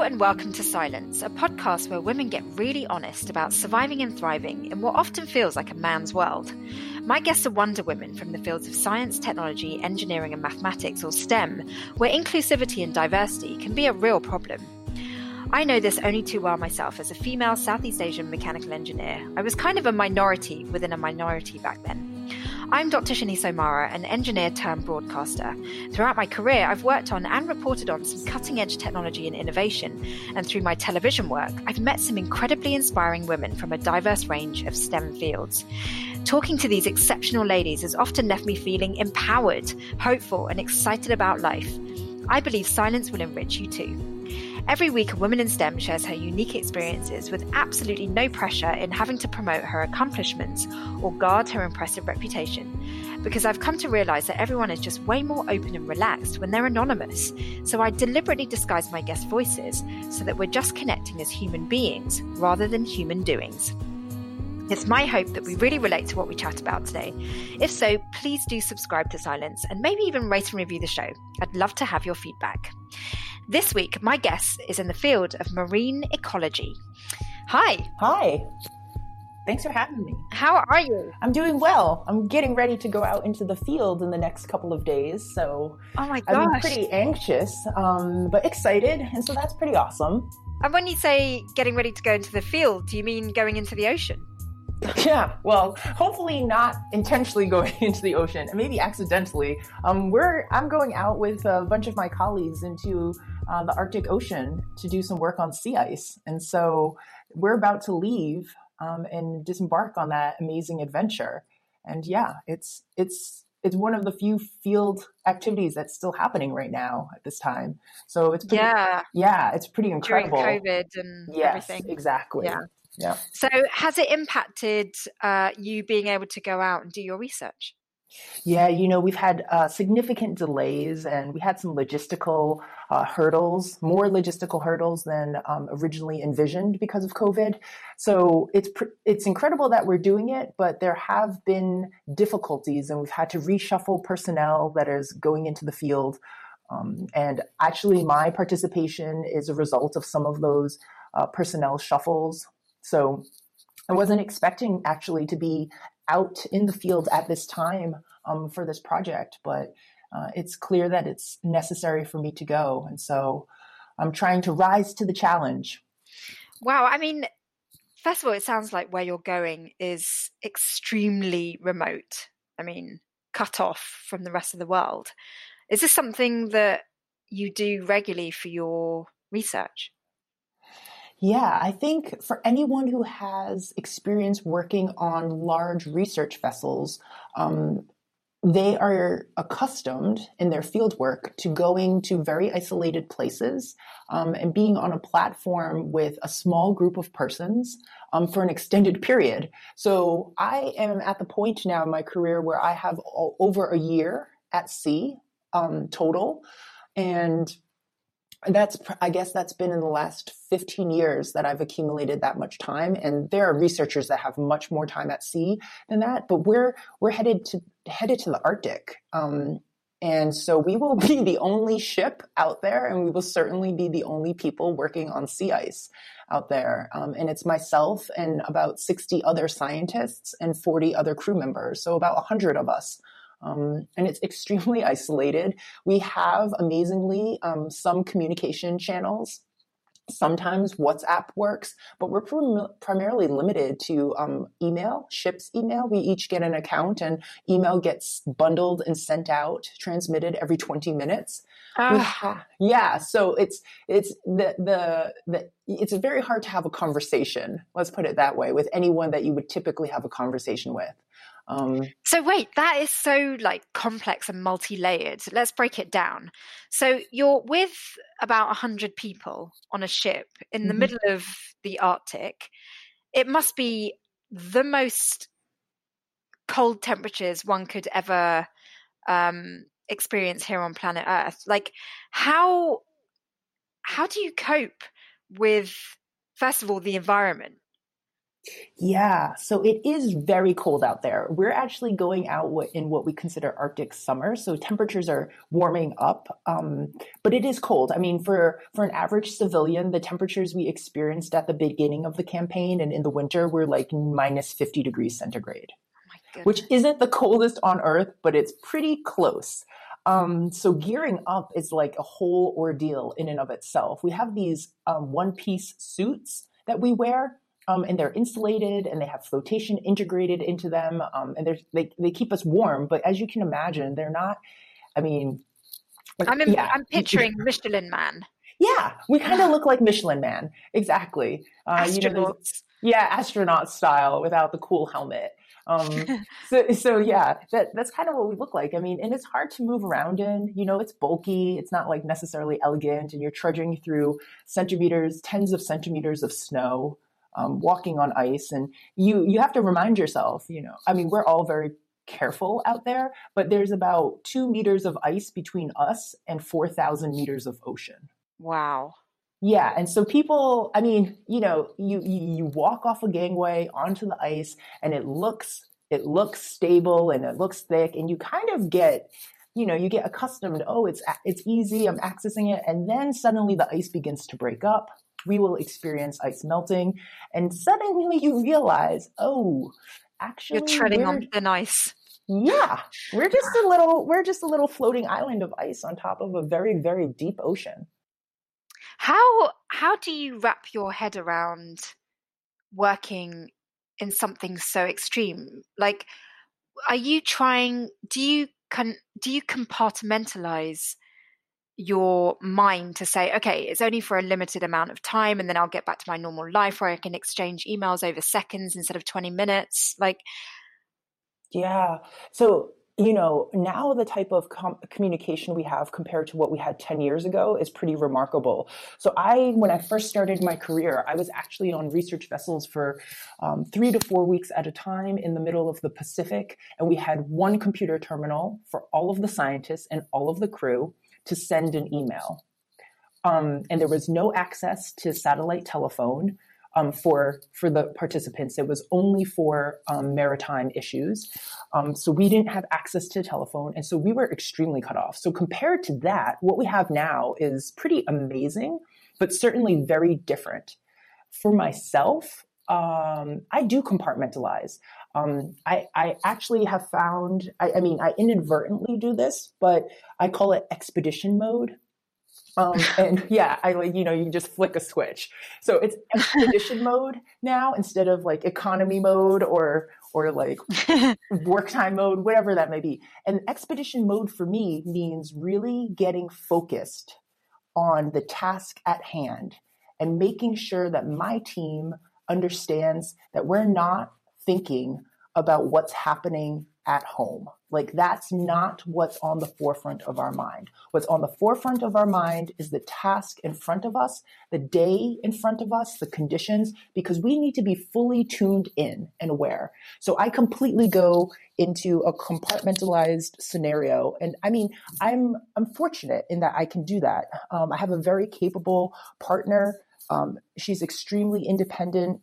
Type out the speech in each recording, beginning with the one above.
And welcome to Silence, a podcast where women get really honest about surviving and thriving in what often feels like a man's world. My guests are wonder women from the fields of science, technology, engineering, and mathematics, or STEM, where inclusivity and diversity can be a real problem. I know this only too well myself as a female Southeast Asian mechanical engineer. I was kind of a minority within a minority back then. I'm Dr. Shini Somara, an engineer turned broadcaster. Throughout my career, I've worked on and reported on some cutting edge technology and innovation. And through my television work, I've met some incredibly inspiring women from a diverse range of STEM fields. Talking to these exceptional ladies has often left me feeling empowered, hopeful, and excited about life. I believe silence will enrich you too. Every week, a woman in STEM shares her unique experiences with absolutely no pressure in having to promote her accomplishments or guard her impressive reputation. Because I've come to realize that everyone is just way more open and relaxed when they're anonymous. So I deliberately disguise my guest voices so that we're just connecting as human beings rather than human doings. It's my hope that we really relate to what we chat about today. If so, please do subscribe to Silence and maybe even rate and review the show. I'd love to have your feedback. This week, my guest is in the field of marine ecology. Hi. Hi. Thanks for having me. How are you? I'm doing well. I'm getting ready to go out into the field in the next couple of days, so oh my gosh. I'm pretty anxious, um, but excited, and so that's pretty awesome. And when you say getting ready to go into the field, do you mean going into the ocean? Yeah, well, hopefully not intentionally going into the ocean, and maybe accidentally. Um, we're I'm going out with a bunch of my colleagues into uh, the Arctic Ocean to do some work on sea ice, and so we're about to leave um, and disembark on that amazing adventure. And yeah, it's it's it's one of the few field activities that's still happening right now at this time. So it's pretty, yeah, yeah, it's pretty incredible. During COVID and yes, everything. exactly. Yeah. Yeah. So, has it impacted uh, you being able to go out and do your research? Yeah, you know, we've had uh, significant delays and we had some logistical uh, hurdles, more logistical hurdles than um, originally envisioned because of COVID. So it's pr- it's incredible that we're doing it, but there have been difficulties and we've had to reshuffle personnel that is going into the field. Um, and actually, my participation is a result of some of those uh, personnel shuffles. So I wasn't expecting actually to be out in the field at this time um, for this project, but uh, it's clear that it's necessary for me to go. And so I'm trying to rise to the challenge. Wow. I mean, first of all, it sounds like where you're going is extremely remote. I mean, cut off from the rest of the world. Is this something that you do regularly for your research? Yeah, I think for anyone who has experience working on large research vessels, um, they are accustomed in their fieldwork to going to very isolated places um, and being on a platform with a small group of persons um, for an extended period. So I am at the point now in my career where I have all, over a year at sea um, total. And that's i guess that's been in the last 15 years that i've accumulated that much time and there are researchers that have much more time at sea than that but we're we're headed to headed to the arctic um, and so we will be the only ship out there and we will certainly be the only people working on sea ice out there um, and it's myself and about 60 other scientists and 40 other crew members so about 100 of us um, and it's extremely isolated. We have amazingly um, some communication channels. Sometimes WhatsApp works, but we're prim- primarily limited to um, email, ship's email. We each get an account, and email gets bundled and sent out, transmitted every 20 minutes. Ha- yeah, so it's it's the, the the it's very hard to have a conversation. Let's put it that way with anyone that you would typically have a conversation with. Um, so wait, that is so like complex and multi-layered. Let's break it down. So you're with about hundred people on a ship in the mm-hmm. middle of the Arctic. It must be the most cold temperatures one could ever um, experience here on planet Earth. Like how how do you cope with first of all the environment Yeah, so it is very cold out there. We're actually going out in what we consider Arctic summer, so temperatures are warming up, um, but it is cold. I mean, for for an average civilian, the temperatures we experienced at the beginning of the campaign and in the winter were like minus fifty degrees centigrade, oh which isn't the coldest on Earth, but it's pretty close. Um, so gearing up is like a whole ordeal in and of itself. We have these um, one piece suits that we wear um, and they're insulated and they have flotation integrated into them um, and they they keep us warm but as you can imagine they're not i mean i'm, in, yeah. I'm picturing michelin man yeah we kind of look like michelin man exactly uh, astronauts. You know, yeah astronaut style without the cool helmet um, so, so yeah, that, that's kind of what we look like. I mean, and it's hard to move around in, you know, it's bulky. It's not like necessarily elegant and you're trudging through centimeters, tens of centimeters of snow um, walking on ice, and you you have to remind yourself. You know, I mean, we're all very careful out there, but there's about two meters of ice between us and four thousand meters of ocean. Wow. Yeah, and so people, I mean, you know, you, you you walk off a gangway onto the ice, and it looks it looks stable and it looks thick, and you kind of get you know you get accustomed oh it's it's easy i'm accessing it and then suddenly the ice begins to break up we will experience ice melting. And suddenly you realize, oh, actually, you're treading on thin ice. Yeah, we're just a little, we're just a little floating island of ice on top of a very, very deep ocean. How how do you wrap your head around working in something so extreme? Like, are you trying? Do you can do you compartmentalize your mind to say, okay, it's only for a limited amount of time and then I'll get back to my normal life where I can exchange emails over seconds instead of 20 minutes. Like, yeah. So, you know, now the type of com- communication we have compared to what we had 10 years ago is pretty remarkable. So, I, when I first started my career, I was actually on research vessels for um, three to four weeks at a time in the middle of the Pacific. And we had one computer terminal for all of the scientists and all of the crew to send an email. Um, and there was no access to satellite telephone um, for for the participants. It was only for um, maritime issues. Um, so we didn't have access to telephone, and so we were extremely cut off. So compared to that, what we have now is pretty amazing, but certainly very different. For myself, um, I do compartmentalize. Um, I, I, actually have found, I, I, mean, I inadvertently do this, but I call it expedition mode. Um, and yeah, I like, you know, you just flick a switch. So it's expedition mode now instead of like economy mode or, or like work time mode, whatever that may be. And expedition mode for me means really getting focused on the task at hand and making sure that my team understands that we're not thinking about what's happening at home. Like that's not what's on the forefront of our mind. What's on the forefront of our mind is the task in front of us, the day in front of us, the conditions, because we need to be fully tuned in and aware. So I completely go into a compartmentalized scenario. And I mean, I'm, I'm fortunate in that I can do that. Um, I have a very capable partner. Um, she's extremely independent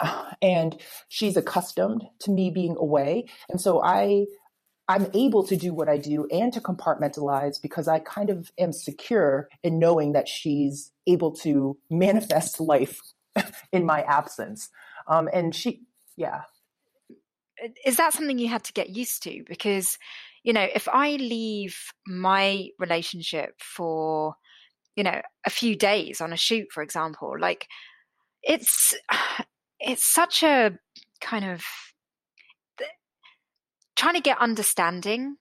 and she's accustomed to me being away. And so i i'm able to do what i do and to compartmentalize because i kind of am secure in knowing that she's able to manifest life in my absence. Um, and she yeah. Is that something you had to get used to? Because you know if i leave my relationship for you know a few days on a shoot for example like it's it's such a kind of trying to get understanding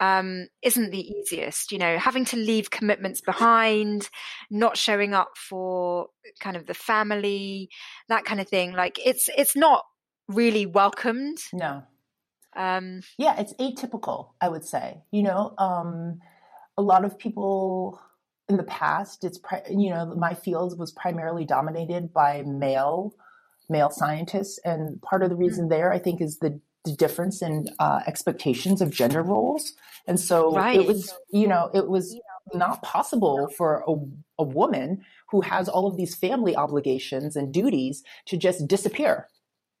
um, isn't the easiest. You know, having to leave commitments behind, not showing up for kind of the family, that kind of thing. Like it's it's not really welcomed. No. Um, yeah, it's atypical. I would say. You know, um, a lot of people in the past, it's you know my field was primarily dominated by male male scientists. And part of the reason mm. there, I think, is the, the difference in uh, expectations of gender roles. And so right. it was, you know, it was not possible for a, a woman who has all of these family obligations and duties to just disappear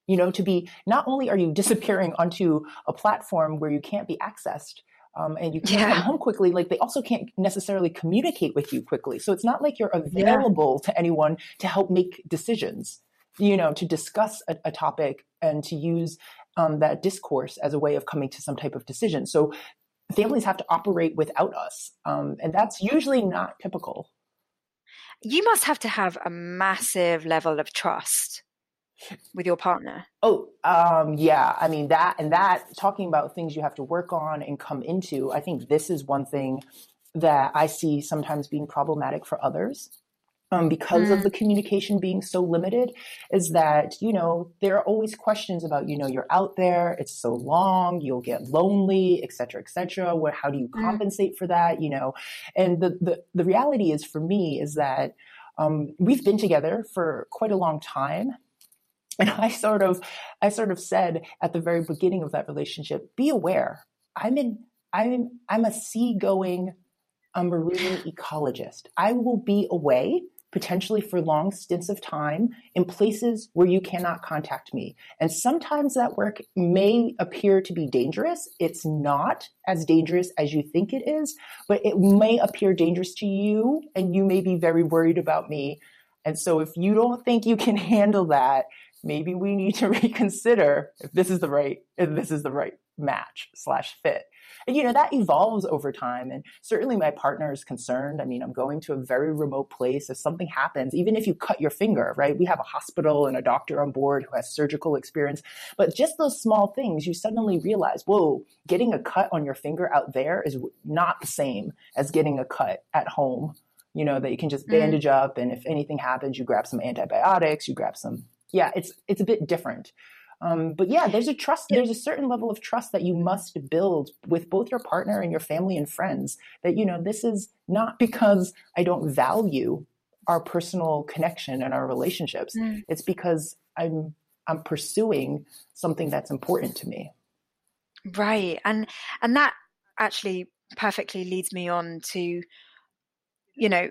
you know, to be not only are you disappearing onto a platform where you can't be accessed, um, and you can't yeah. come home quickly, like they also can't necessarily communicate with you quickly. So it's not like you're available yeah. to anyone to help make decisions, you know, to discuss a, a topic and to use um, that discourse as a way of coming to some type of decision. So families have to operate without us. Um, and that's usually not typical. You must have to have a massive level of trust with your partner? Oh, um, yeah. I mean that and that talking about things you have to work on and come into. I think this is one thing that I see sometimes being problematic for others. Um, because mm. of the communication being so limited is that you know there are always questions about you know you're out there it's so long you'll get lonely et cetera et cetera where how do you mm. compensate for that you know and the the, the reality is for me is that um, we've been together for quite a long time and I sort of, I sort of said at the very beginning of that relationship, be aware. I'm in, I'm, I'm a seagoing, a marine ecologist. I will be away potentially for long stints of time in places where you cannot contact me. And sometimes that work may appear to be dangerous. It's not as dangerous as you think it is, but it may appear dangerous to you and you may be very worried about me. And so if you don't think you can handle that, maybe we need to reconsider if this is the right if this is the right match slash fit and you know that evolves over time and certainly my partner is concerned i mean i'm going to a very remote place if something happens even if you cut your finger right we have a hospital and a doctor on board who has surgical experience but just those small things you suddenly realize whoa getting a cut on your finger out there is not the same as getting a cut at home you know that you can just mm. bandage mm. up and if anything happens you grab some antibiotics you grab some yeah, it's it's a bit different. Um, but yeah, there's a trust. There's a certain level of trust that you must build with both your partner and your family and friends. That you know, this is not because I don't value our personal connection and our relationships. Mm. It's because I'm I'm pursuing something that's important to me. Right, and and that actually perfectly leads me on to, you know,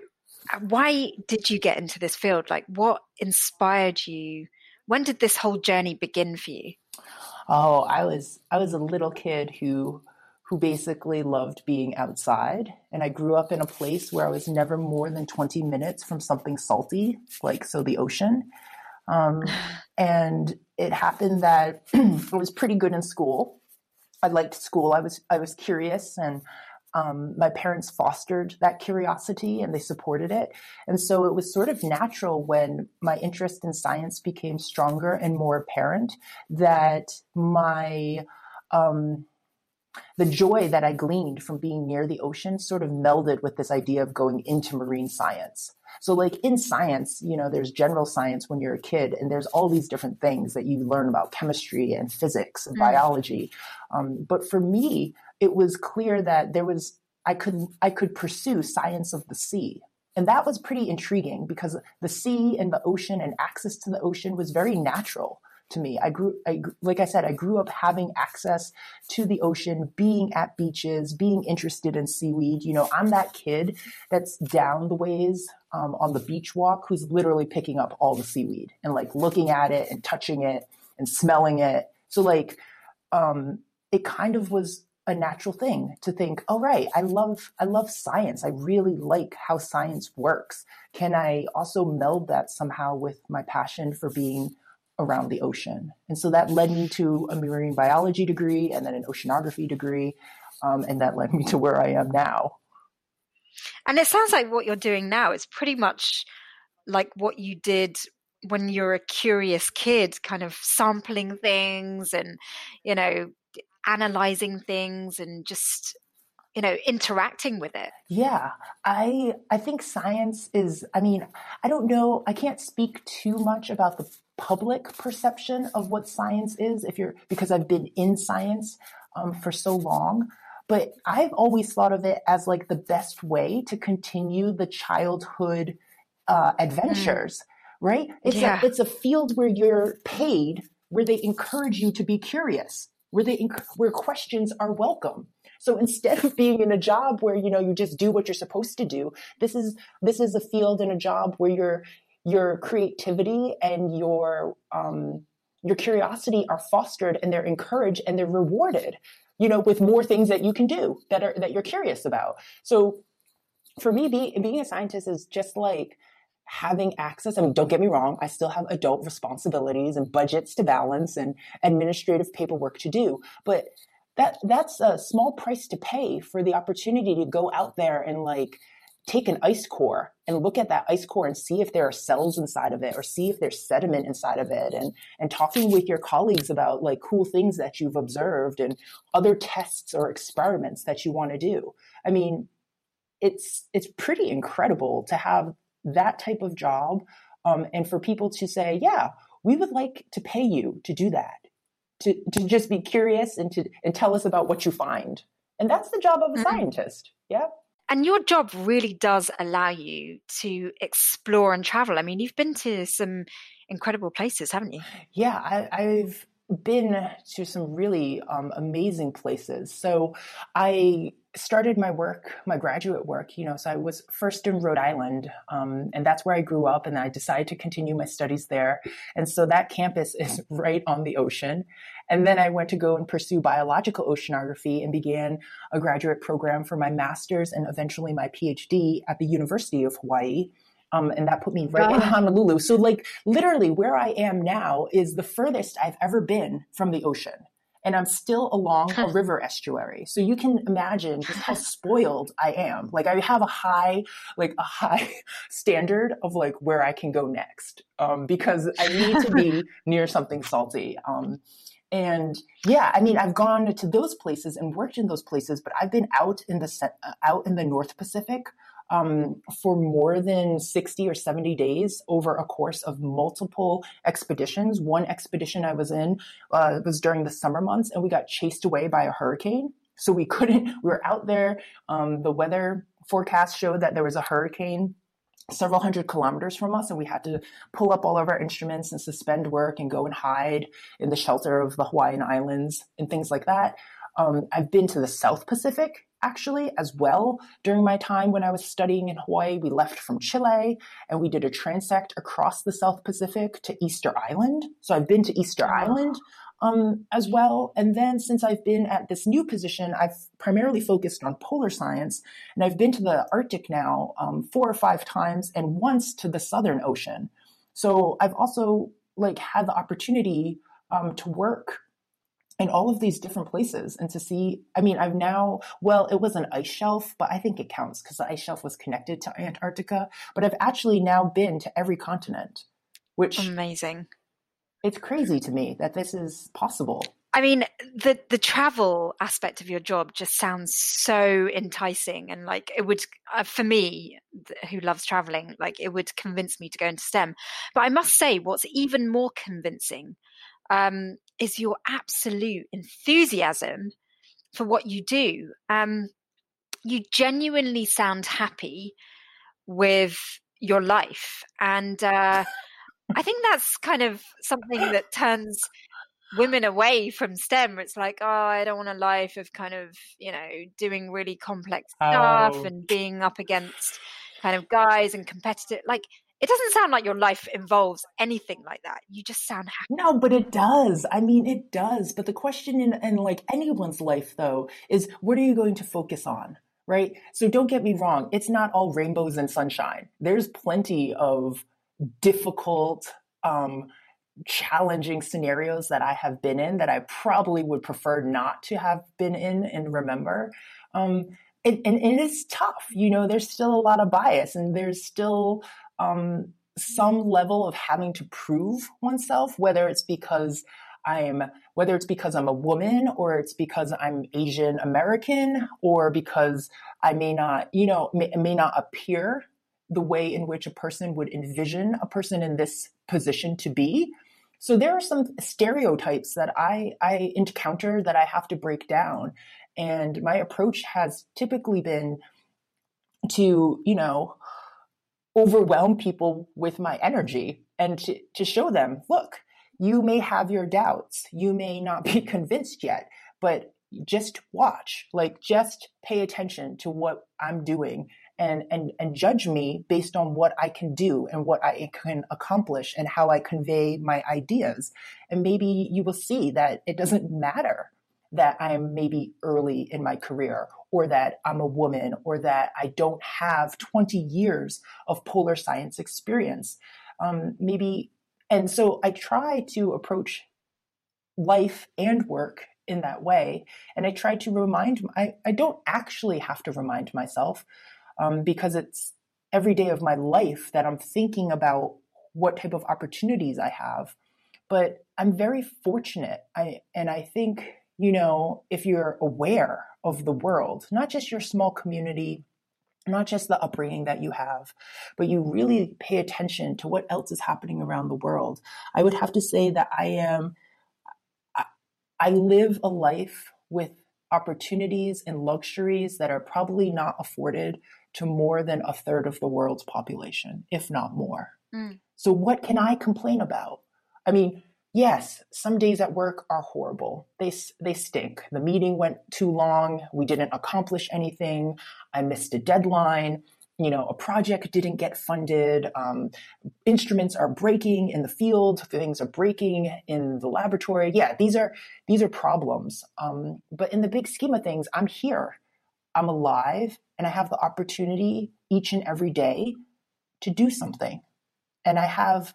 why did you get into this field? Like, what inspired you? When did this whole journey begin for you? Oh, I was I was a little kid who who basically loved being outside, and I grew up in a place where I was never more than twenty minutes from something salty, like so the ocean. Um, and it happened that I was pretty good in school. I liked school. I was I was curious and um, my parents fostered that curiosity and they supported it. And so it was sort of natural when my interest in science became stronger and more apparent that my, um, the joy that I gleaned from being near the ocean sort of melded with this idea of going into marine science. So, like in science, you know, there's general science when you're a kid, and there's all these different things that you learn about chemistry and physics and mm. biology. Um, but for me, it was clear that there was I could I could pursue science of the sea. And that was pretty intriguing because the sea and the ocean and access to the ocean was very natural to me. I grew, I, like I said, I grew up having access to the ocean, being at beaches, being interested in seaweed. You know, I'm that kid that's down the ways um, on the beach walk who's literally picking up all the seaweed and like looking at it and touching it and smelling it. So like, um, it kind of was a natural thing to think, oh right, I love I love science. I really like how science works. Can I also meld that somehow with my passion for being around the ocean? And so that led me to a marine biology degree and then an oceanography degree, um, and that led me to where I am now. And it sounds like what you're doing now is pretty much like what you did when you're a curious kid, kind of sampling things and, you know, analyzing things and just you know interacting with it yeah i i think science is i mean i don't know i can't speak too much about the public perception of what science is if you're because i've been in science um, for so long but i've always thought of it as like the best way to continue the childhood uh, adventures mm. right it's yeah. a, it's a field where you're paid where they encourage you to be curious where they where questions are welcome. So instead of being in a job where you know you just do what you're supposed to do, this is this is a field and a job where your your creativity and your um, your curiosity are fostered and they're encouraged and they're rewarded you know with more things that you can do that are that you're curious about so for me be, being a scientist is just like having access i mean don't get me wrong i still have adult responsibilities and budgets to balance and administrative paperwork to do but that that's a small price to pay for the opportunity to go out there and like take an ice core and look at that ice core and see if there are cells inside of it or see if there's sediment inside of it and and talking with your colleagues about like cool things that you've observed and other tests or experiments that you want to do. I mean it's it's pretty incredible to have that type of job um, and for people to say yeah we would like to pay you to do that to, to just be curious and to and tell us about what you find and that's the job of a mm-hmm. scientist yeah and your job really does allow you to explore and travel. I mean, you've been to some incredible places, haven't you? Yeah, I, have been to some really um, amazing places. So I started my work, my graduate work, you know, so I was first in Rhode Island, um, and that's where I grew up, and I decided to continue my studies there. And so that campus is right on the ocean. And then I went to go and pursue biological oceanography and began a graduate program for my master's and eventually my PhD at the University of Hawaii. Um, and that put me right in Honolulu. So, like, literally, where I am now is the furthest I've ever been from the ocean. And I'm still along a river estuary. So you can imagine just how spoiled I am. Like I have a high, like a high standard of like where I can go next. Um, because I need to be near something salty. Um, and yeah i mean i've gone to those places and worked in those places but i've been out in the out in the north pacific um, for more than 60 or 70 days over a course of multiple expeditions one expedition i was in uh, was during the summer months and we got chased away by a hurricane so we couldn't we were out there um, the weather forecast showed that there was a hurricane several hundred kilometers from us and we had to pull up all of our instruments and suspend work and go and hide in the shelter of the Hawaiian Islands and things like that. Um, I've been to the South Pacific actually as well during my time when I was studying in Hawaii. We left from Chile and we did a transect across the South Pacific to Easter Island. So I've been to Easter Island um, as well. And then since I've been at this new position, I've primarily focused on polar science, and I've been to the Arctic now um, four or five times, and once to the Southern Ocean. So I've also like had the opportunity um, to work in all of these different places and to see i mean i've now well it was an ice shelf but i think it counts because the ice shelf was connected to antarctica but i've actually now been to every continent which amazing it's crazy to me that this is possible. I mean, the the travel aspect of your job just sounds so enticing, and like it would uh, for me, who loves traveling, like it would convince me to go into STEM. But I must say, what's even more convincing um, is your absolute enthusiasm for what you do. Um, you genuinely sound happy with your life, and uh, I think that's kind of something that turns women away from STEM. It's like, oh, I don't want a life of kind of, you know, doing really complex stuff oh. and being up against kind of guys and competitive. Like, it doesn't sound like your life involves anything like that. You just sound happy. No, but it does. I mean, it does. But the question in, in like anyone's life, though, is what are you going to focus on? Right. So don't get me wrong. It's not all rainbows and sunshine. There's plenty of difficult, um, challenging scenarios that I have been in that I probably would prefer not to have been in and remember. Um, and, and, it is tough. You know, there's still a lot of bias and there's still um, some level of having to prove oneself, whether it's because I'm whether it's because I'm a woman or it's because I'm Asian American or because I may not, you know, may, may not appear the way in which a person would envision a person in this position to be. So there are some stereotypes that I, I encounter that I have to break down. And my approach has typically been to, you know, overwhelm people with my energy and to, to show them, look, you may have your doubts. You may not be convinced yet, but just watch, like just pay attention to what I'm doing and, and, and judge me based on what I can do and what I can accomplish and how I convey my ideas. And maybe you will see that it doesn't matter that I'm maybe early in my career or that I'm a woman or that I don't have 20 years of polar science experience. Um, maybe, and so I try to approach life and work in that way. And I try to remind, I, I don't actually have to remind myself um, because it's every day of my life that I'm thinking about what type of opportunities I have. But I'm very fortunate. I, and I think you know, if you're aware of the world, not just your small community, not just the upbringing that you have, but you really pay attention to what else is happening around the world. I would have to say that I am, I, I live a life with opportunities and luxuries that are probably not afforded to more than a third of the world's population, if not more. Mm. So, what can I complain about? I mean, yes, some days at work are horrible. They they stink. The meeting went too long. We didn't accomplish anything. I missed a deadline. You know, a project didn't get funded. Um, instruments are breaking in the field. Things are breaking in the laboratory. Yeah, these are these are problems. Um, but in the big scheme of things, I'm here. I'm alive, and I have the opportunity each and every day to do something. And I have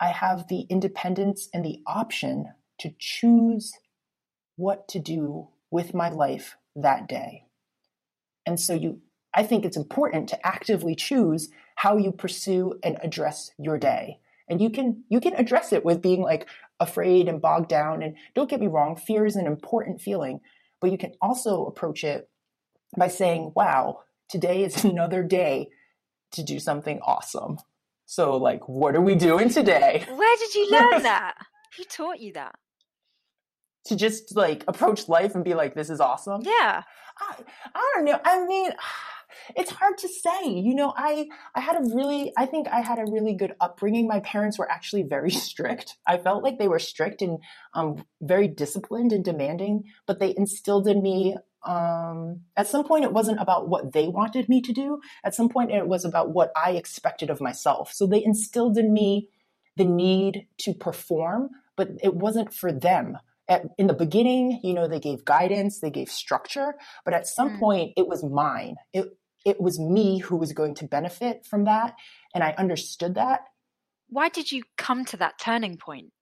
I have the independence and the option to choose what to do with my life that day. And so you I think it's important to actively choose how you pursue and address your day. And you can you can address it with being like afraid and bogged down and don't get me wrong, fear is an important feeling, but you can also approach it by saying, "Wow, today is another day to do something awesome." So, like, what are we doing today? Where did you learn that? Who taught you that? To just like approach life and be like, this is awesome. Yeah. I, I don't know. I mean, it's hard to say. You know, I I had a really I think I had a really good upbringing. My parents were actually very strict. I felt like they were strict and um, very disciplined and demanding, but they instilled in me um, at some point it wasn't about what they wanted me to do. At some point it was about what I expected of myself. So they instilled in me the need to perform, but it wasn't for them. At, in the beginning, you know, they gave guidance, they gave structure, but at some mm. point it was mine. It, it was me who was going to benefit from that. And I understood that. Why did you come to that turning point?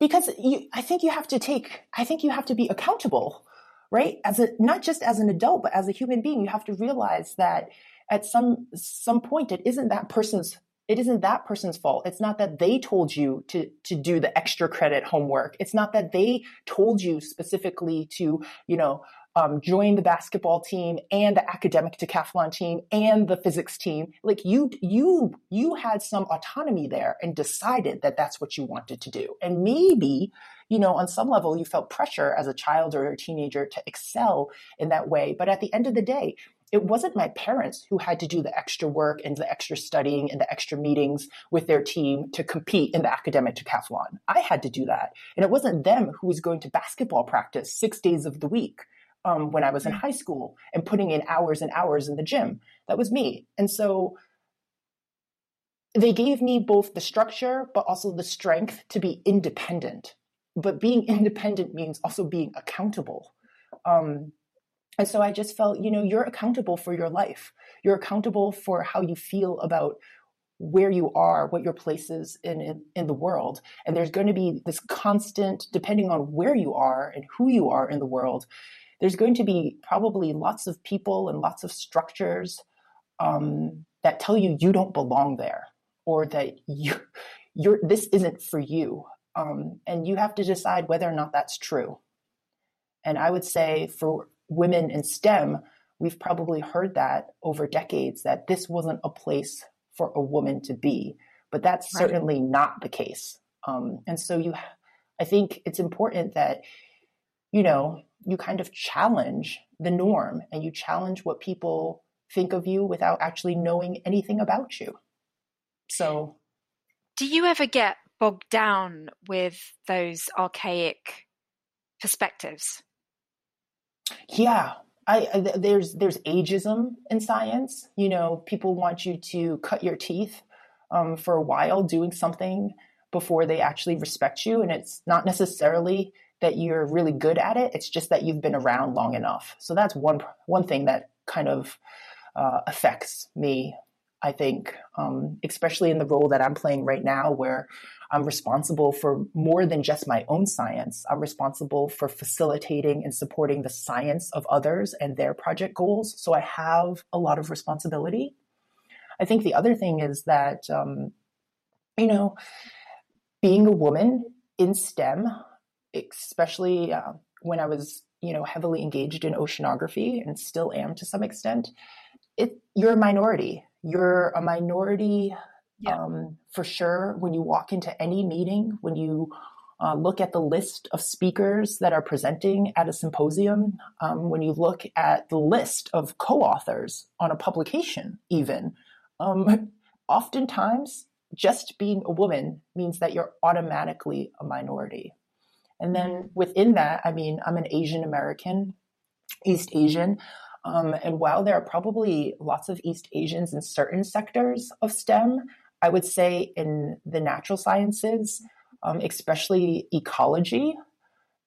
Because you, I think you have to take, I think you have to be accountable, right? As a, not just as an adult, but as a human being, you have to realize that at some, some point, it isn't that person's it isn't that person's fault. It's not that they told you to, to do the extra credit homework. It's not that they told you specifically to, you know, um, join the basketball team and the academic decathlon team and the physics team. Like you, you, you had some autonomy there and decided that that's what you wanted to do. And maybe, you know, on some level you felt pressure as a child or a teenager to excel in that way. But at the end of the day, it wasn't my parents who had to do the extra work and the extra studying and the extra meetings with their team to compete in the academic decathlon. I had to do that. And it wasn't them who was going to basketball practice six days of the week um, when I was in high school and putting in hours and hours in the gym. That was me. And so they gave me both the structure, but also the strength to be independent. But being independent means also being accountable. Um, and so I just felt, you know, you're accountable for your life. You're accountable for how you feel about where you are, what your place is in, in, in, the world. And there's going to be this constant, depending on where you are and who you are in the world, there's going to be probably lots of people and lots of structures um, that tell you you don't belong there or that you you're this isn't for you. Um, and you have to decide whether or not that's true. And i would say for women in stem we've probably heard that over decades that this wasn't a place for a woman to be but that's right. certainly not the case. Um, and so you i think it's important that you know you kind of challenge the norm and you challenge what people think of you without actually knowing anything about you. So, do you ever get bogged down with those archaic perspectives? Yeah, I, I, there's there's ageism in science. You know, people want you to cut your teeth um, for a while doing something before they actually respect you, and it's not necessarily that you're really good at it. It's just that you've been around long enough. So that's one one thing that kind of uh, affects me. I think, um, especially in the role that I'm playing right now, where I'm responsible for more than just my own science. I'm responsible for facilitating and supporting the science of others and their project goals. So I have a lot of responsibility. I think the other thing is that, um, you know, being a woman in STEM, especially uh, when I was, you know, heavily engaged in oceanography and still am to some extent, it, you're a minority. You're a minority yeah. Um, for sure, when you walk into any meeting, when you uh, look at the list of speakers that are presenting at a symposium, um, when you look at the list of co authors on a publication, even, um, oftentimes just being a woman means that you're automatically a minority. And then within that, I mean, I'm an Asian American, East Asian. Um, and while there are probably lots of East Asians in certain sectors of STEM, I would say in the natural sciences, um, especially ecology,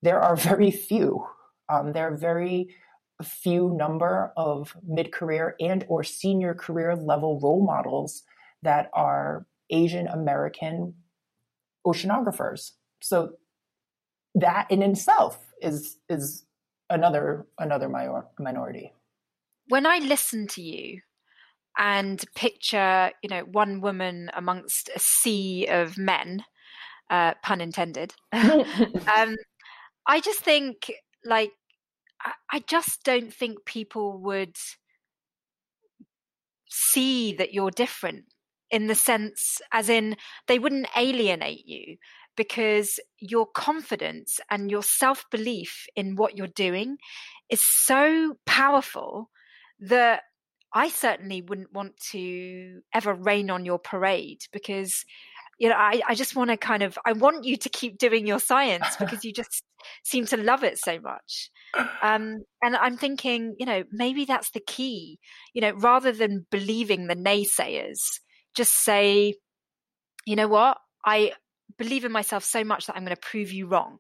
there are very few. Um, there are very few number of mid-career and or senior career level role models that are Asian American oceanographers. So that in itself is is another another minor, minority. When I listen to you, and picture, you know, one woman amongst a sea of men, uh, pun intended. um, I just think, like, I, I just don't think people would see that you're different in the sense, as in, they wouldn't alienate you because your confidence and your self belief in what you're doing is so powerful that I certainly wouldn't want to ever rain on your parade because, you know, I, I just want to kind of, I want you to keep doing your science because you just seem to love it so much. Um, and I'm thinking, you know, maybe that's the key, you know, rather than believing the naysayers, just say, you know what, I believe in myself so much that I'm going to prove you wrong.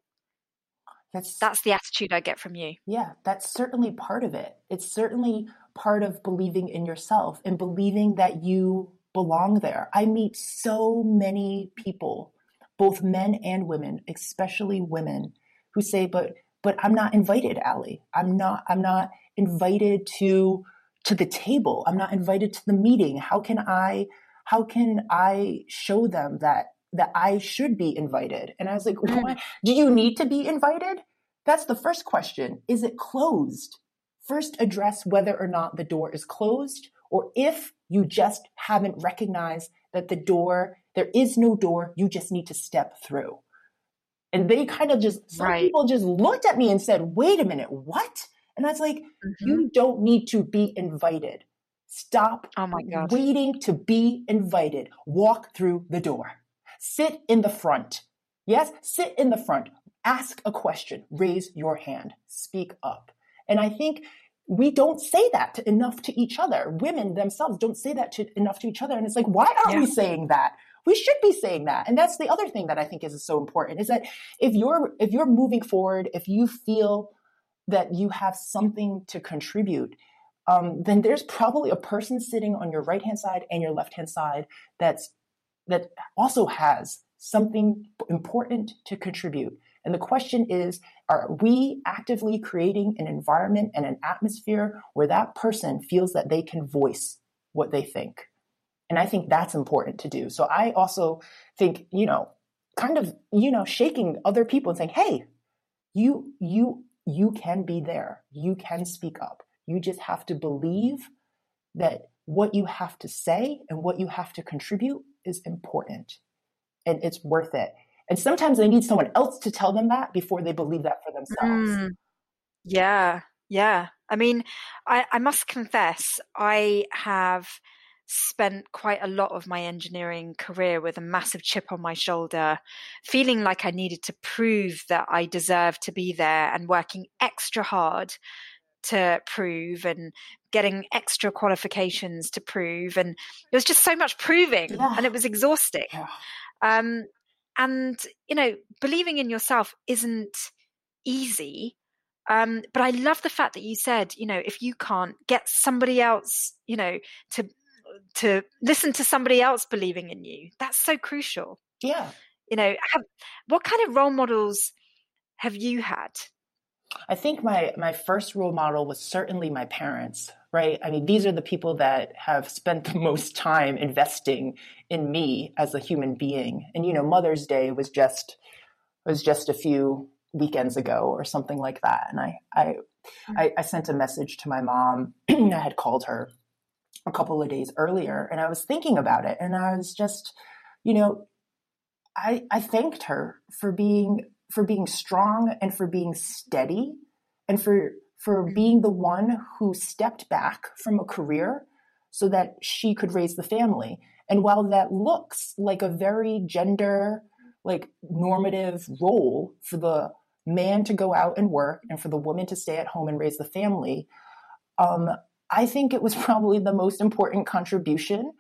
That's that's the attitude I get from you. Yeah, that's certainly part of it. It's certainly part of believing in yourself and believing that you belong there. I meet so many people, both men and women, especially women, who say, "But but I'm not invited, Allie. I'm not I'm not invited to to the table. I'm not invited to the meeting. How can I how can I show them that that I should be invited?" And I was like, mm. "Do you need to be invited?" That's the first question. Is it closed? first address whether or not the door is closed or if you just haven't recognized that the door, there is no door, you just need to step through. And they kind of just, some right. people just looked at me and said, wait a minute, what? And I was like, mm-hmm. you don't need to be invited. Stop oh my God. waiting to be invited. Walk through the door. Sit in the front. Yes, sit in the front. Ask a question. Raise your hand. Speak up. And I think we don't say that to enough to each other. Women themselves don't say that to enough to each other. And it's like, why aren't yeah. we saying that? We should be saying that. And that's the other thing that I think is so important is that if you're, if you're moving forward, if you feel that you have something to contribute, um, then there's probably a person sitting on your right hand side and your left hand side that's that also has something important to contribute. And the question is, are we actively creating an environment and an atmosphere where that person feels that they can voice what they think? And I think that's important to do. So I also think, you know, kind of, you know, shaking other people and saying, hey, you, you, you can be there. You can speak up. You just have to believe that what you have to say and what you have to contribute is important and it's worth it. And sometimes they need someone else to tell them that before they believe that for themselves. Mm, yeah, yeah. I mean, I, I must confess, I have spent quite a lot of my engineering career with a massive chip on my shoulder, feeling like I needed to prove that I deserved to be there and working extra hard to prove and getting extra qualifications to prove and it was just so much proving yeah. and it was exhausting yeah. um, and you know believing in yourself isn't easy um, but i love the fact that you said you know if you can't get somebody else you know to to listen to somebody else believing in you that's so crucial yeah you know have, what kind of role models have you had I think my my first role model was certainly my parents, right? I mean, these are the people that have spent the most time investing in me as a human being. And you know, Mother's Day was just was just a few weekends ago or something like that. And I I mm. I, I sent a message to my mom. I had called her a couple of days earlier and I was thinking about it and I was just, you know, I I thanked her for being for being strong and for being steady and for for being the one who stepped back from a career so that she could raise the family. And while that looks like a very gender like normative role for the man to go out and work and for the woman to stay at home and raise the family, um, I think it was probably the most important contribution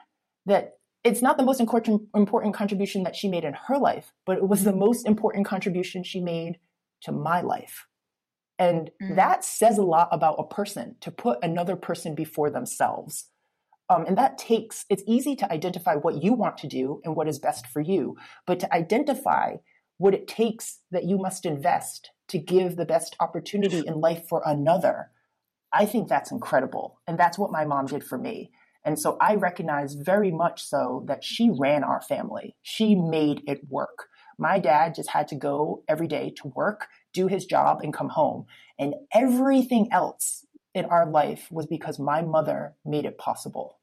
that it's not the most important, contribution that she made in her life, but it was the most important contribution she made to my life. And mm. that says a lot about a person to put another person before themselves. Um, and that takes, it's easy to identify what you want to do and what is best for you, but to identify what it takes that you must invest to give the best opportunity in life for another, I think that's incredible. And that's what my mom did for me. And so I recognize very much so that she ran our family. She made it work. My dad just had to go every day to work, do his job, and come home. And everything else in our life was because my mother made it possible.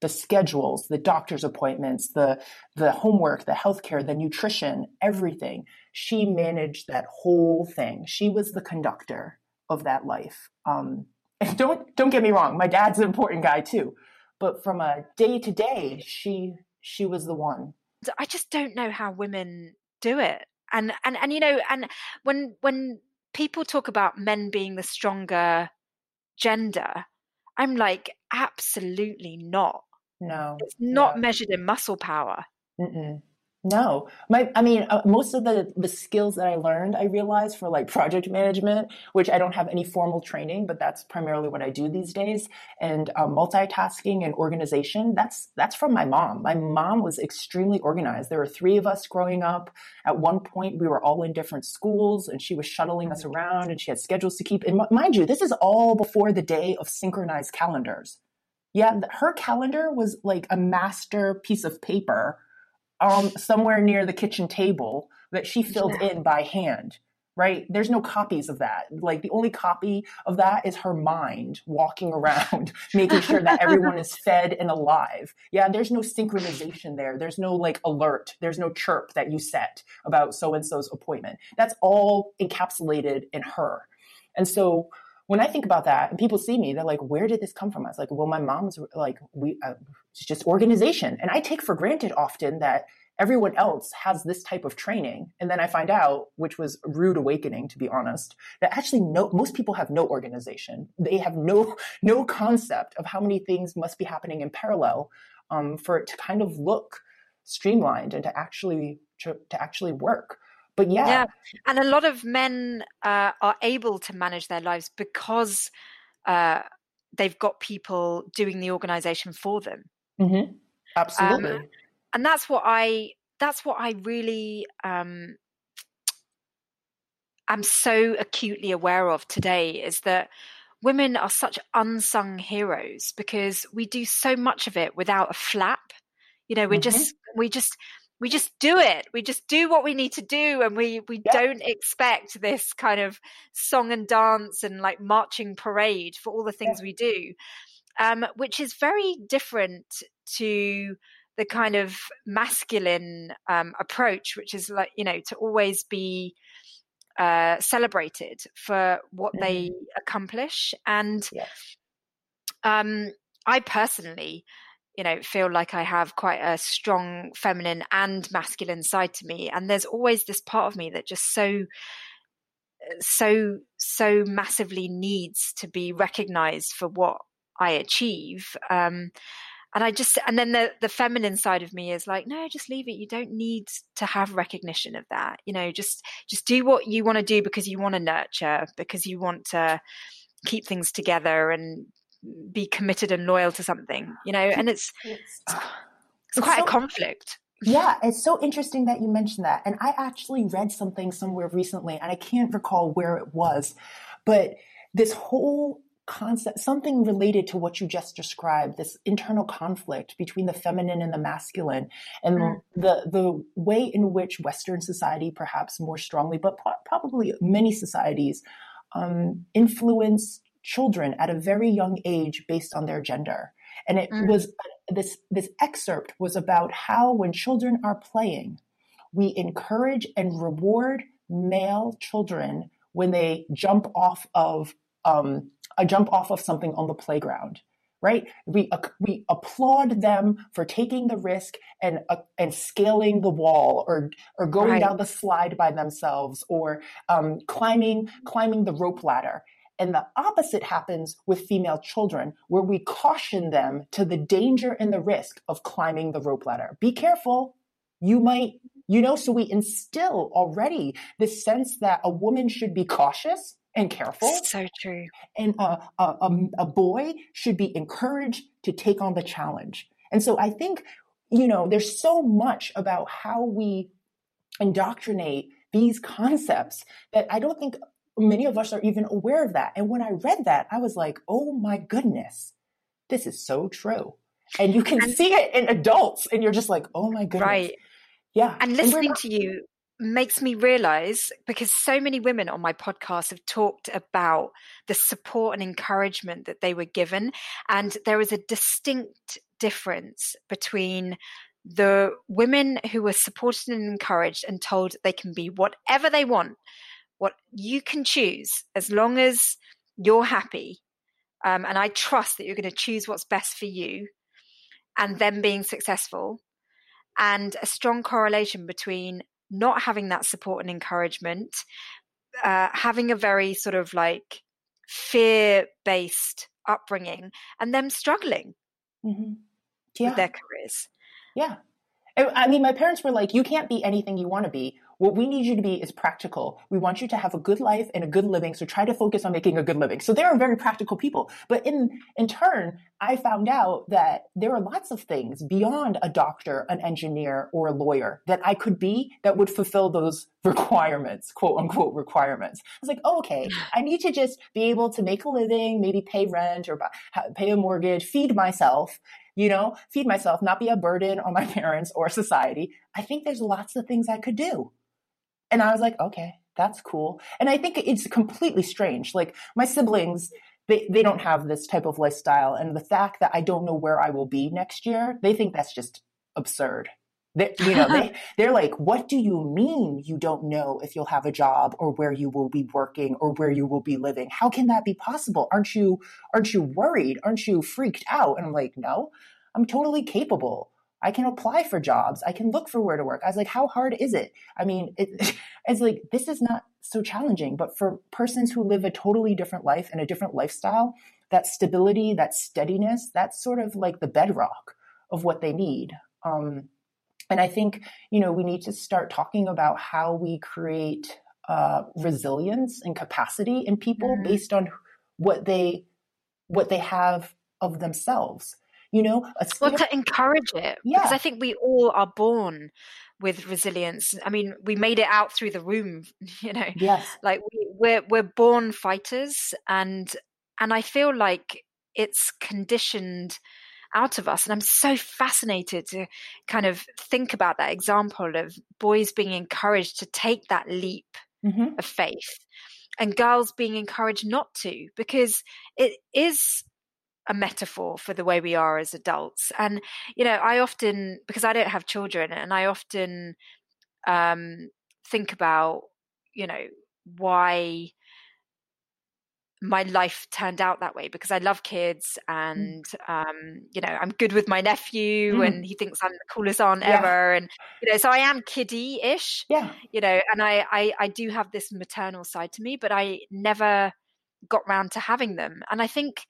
The schedules, the doctor's appointments, the, the homework, the healthcare, the nutrition, everything. She managed that whole thing. She was the conductor of that life. Um, and don't don't get me wrong, my dad's an important guy too but from a day to day, she she was the one. I just don't know how women do it. And and and you know, and when when people talk about men being the stronger gender, I'm like, absolutely not. No, it's not no. measured in muscle power. Mm-mm. No, my, I mean, uh, most of the, the skills that I learned, I realized for like project management, which I don't have any formal training, but that's primarily what I do these days. And um, multitasking and organization, that's, that's from my mom. My mom was extremely organized. There were three of us growing up. At one point, we were all in different schools and she was shuttling us around and she had schedules to keep. And mind you, this is all before the day of synchronized calendars. Yeah, her calendar was like a master piece of paper um, somewhere near the kitchen table that she filled yeah. in by hand right? There's no copies of that. Like the only copy of that is her mind walking around, making sure that everyone is fed and alive. Yeah, there's no synchronization there. There's no like alert. There's no chirp that you set about so and so's appointment. That's all encapsulated in her. And so when I think about that and people see me, they're like, where did this come from? I was like, well, my mom's like, we, uh, it's just organization. And I take for granted often that everyone else has this type of training. And then I find out, which was rude awakening, to be honest, that actually no, most people have no organization. They have no, no concept of how many things must be happening in parallel um, for it to kind of look streamlined and to actually, to, to actually work. But yeah. yeah. And a lot of men uh, are able to manage their lives because uh, they've got people doing the organization for them. Mm-hmm. Absolutely. Um, and that's what I, that's what I really um, am so acutely aware of today is that women are such unsung heroes because we do so much of it without a flap. You know, we mm-hmm. just, we just, we just do it we just do what we need to do and we we yeah. don't expect this kind of song and dance and like marching parade for all the things yeah. we do um, which is very different to the kind of masculine um, approach which is like you know to always be uh, celebrated for what mm-hmm. they accomplish and yeah. um, i personally you know feel like i have quite a strong feminine and masculine side to me and there's always this part of me that just so so so massively needs to be recognized for what I achieve. Um, and I just and then the the feminine side of me is like, no, just leave it. You don't need to have recognition of that. You know, just just do what you want to do because you want to nurture, because you want to keep things together and be committed and loyal to something. You know, and it's it's, it's, it's quite so, a conflict. Yeah, it's so interesting that you mentioned that. And I actually read something somewhere recently, and I can't recall where it was, but this whole concept, something related to what you just described, this internal conflict between the feminine and the masculine, and mm. the the way in which Western society, perhaps more strongly, but probably many societies, um, influence children at a very young age based on their gender. And it mm. was this this excerpt was about how when children are playing, we encourage and reward male children when they jump off of um, a jump off of something on the playground right we uh, we applaud them for taking the risk and uh, and scaling the wall or or going right. down the slide by themselves or um, climbing climbing the rope ladder and the opposite happens with female children where we caution them to the danger and the risk of climbing the rope ladder be careful you might you know so we instill already this sense that a woman should be cautious and careful. So true. And a, a, a, boy should be encouraged to take on the challenge. And so I think, you know, there's so much about how we indoctrinate these concepts that I don't think many of us are even aware of that. And when I read that, I was like, oh my goodness, this is so true. And you can and, see it in adults, and you're just like, oh my goodness. Right. Yeah. And listening and to you makes me realize because so many women on my podcast have talked about the support and encouragement that they were given. And there is a distinct difference between the women who were supported and encouraged and told they can be whatever they want, what you can choose as long as you're happy. Um, and I trust that you're going to choose what's best for you and them being successful. And a strong correlation between not having that support and encouragement, uh, having a very sort of like fear based upbringing, and them struggling mm-hmm. yeah. with their careers. Yeah. I mean, my parents were like, you can't be anything you want to be. What we need you to be is practical. We want you to have a good life and a good living. So try to focus on making a good living. So they are very practical people. But in, in turn, I found out that there are lots of things beyond a doctor, an engineer, or a lawyer that I could be that would fulfill those requirements, quote unquote requirements. I was like, oh, okay, I need to just be able to make a living, maybe pay rent or pay a mortgage, feed myself you know, feed myself, not be a burden on my parents or society. I think there's lots of things I could do. And I was like, okay, that's cool. And I think it's completely strange. Like my siblings, they, they don't have this type of lifestyle. And the fact that I don't know where I will be next year, they think that's just absurd. They, you know, they, they're like, what do you mean you don't know if you'll have a job or where you will be working or where you will be living? How can that be possible? Aren't you, aren't you worried? Aren't you freaked out? And I'm like, no, I'm totally capable. I can apply for jobs. I can look for where to work. I was like, how hard is it? I mean, it, it's like, this is not so challenging, but for persons who live a totally different life and a different lifestyle, that stability, that steadiness, that's sort of like the bedrock of what they need. Um, and I think, you know, we need to start talking about how we create uh, resilience and capacity in people mm-hmm. based on what they what they have of themselves you know well to encourage it yeah. because i think we all are born with resilience i mean we made it out through the womb you know yes like we, we're we're born fighters and and i feel like it's conditioned out of us and i'm so fascinated to kind of think about that example of boys being encouraged to take that leap mm-hmm. of faith and girls being encouraged not to because it is a metaphor for the way we are as adults. And, you know, I often, because I don't have children, and I often um, think about, you know, why my life turned out that way because I love kids mm. and um, you know I'm good with my nephew mm. and he thinks I'm the coolest aunt yeah. ever and you know so I am kiddie-ish yeah you know and I, I I do have this maternal side to me but I never got round to having them and I think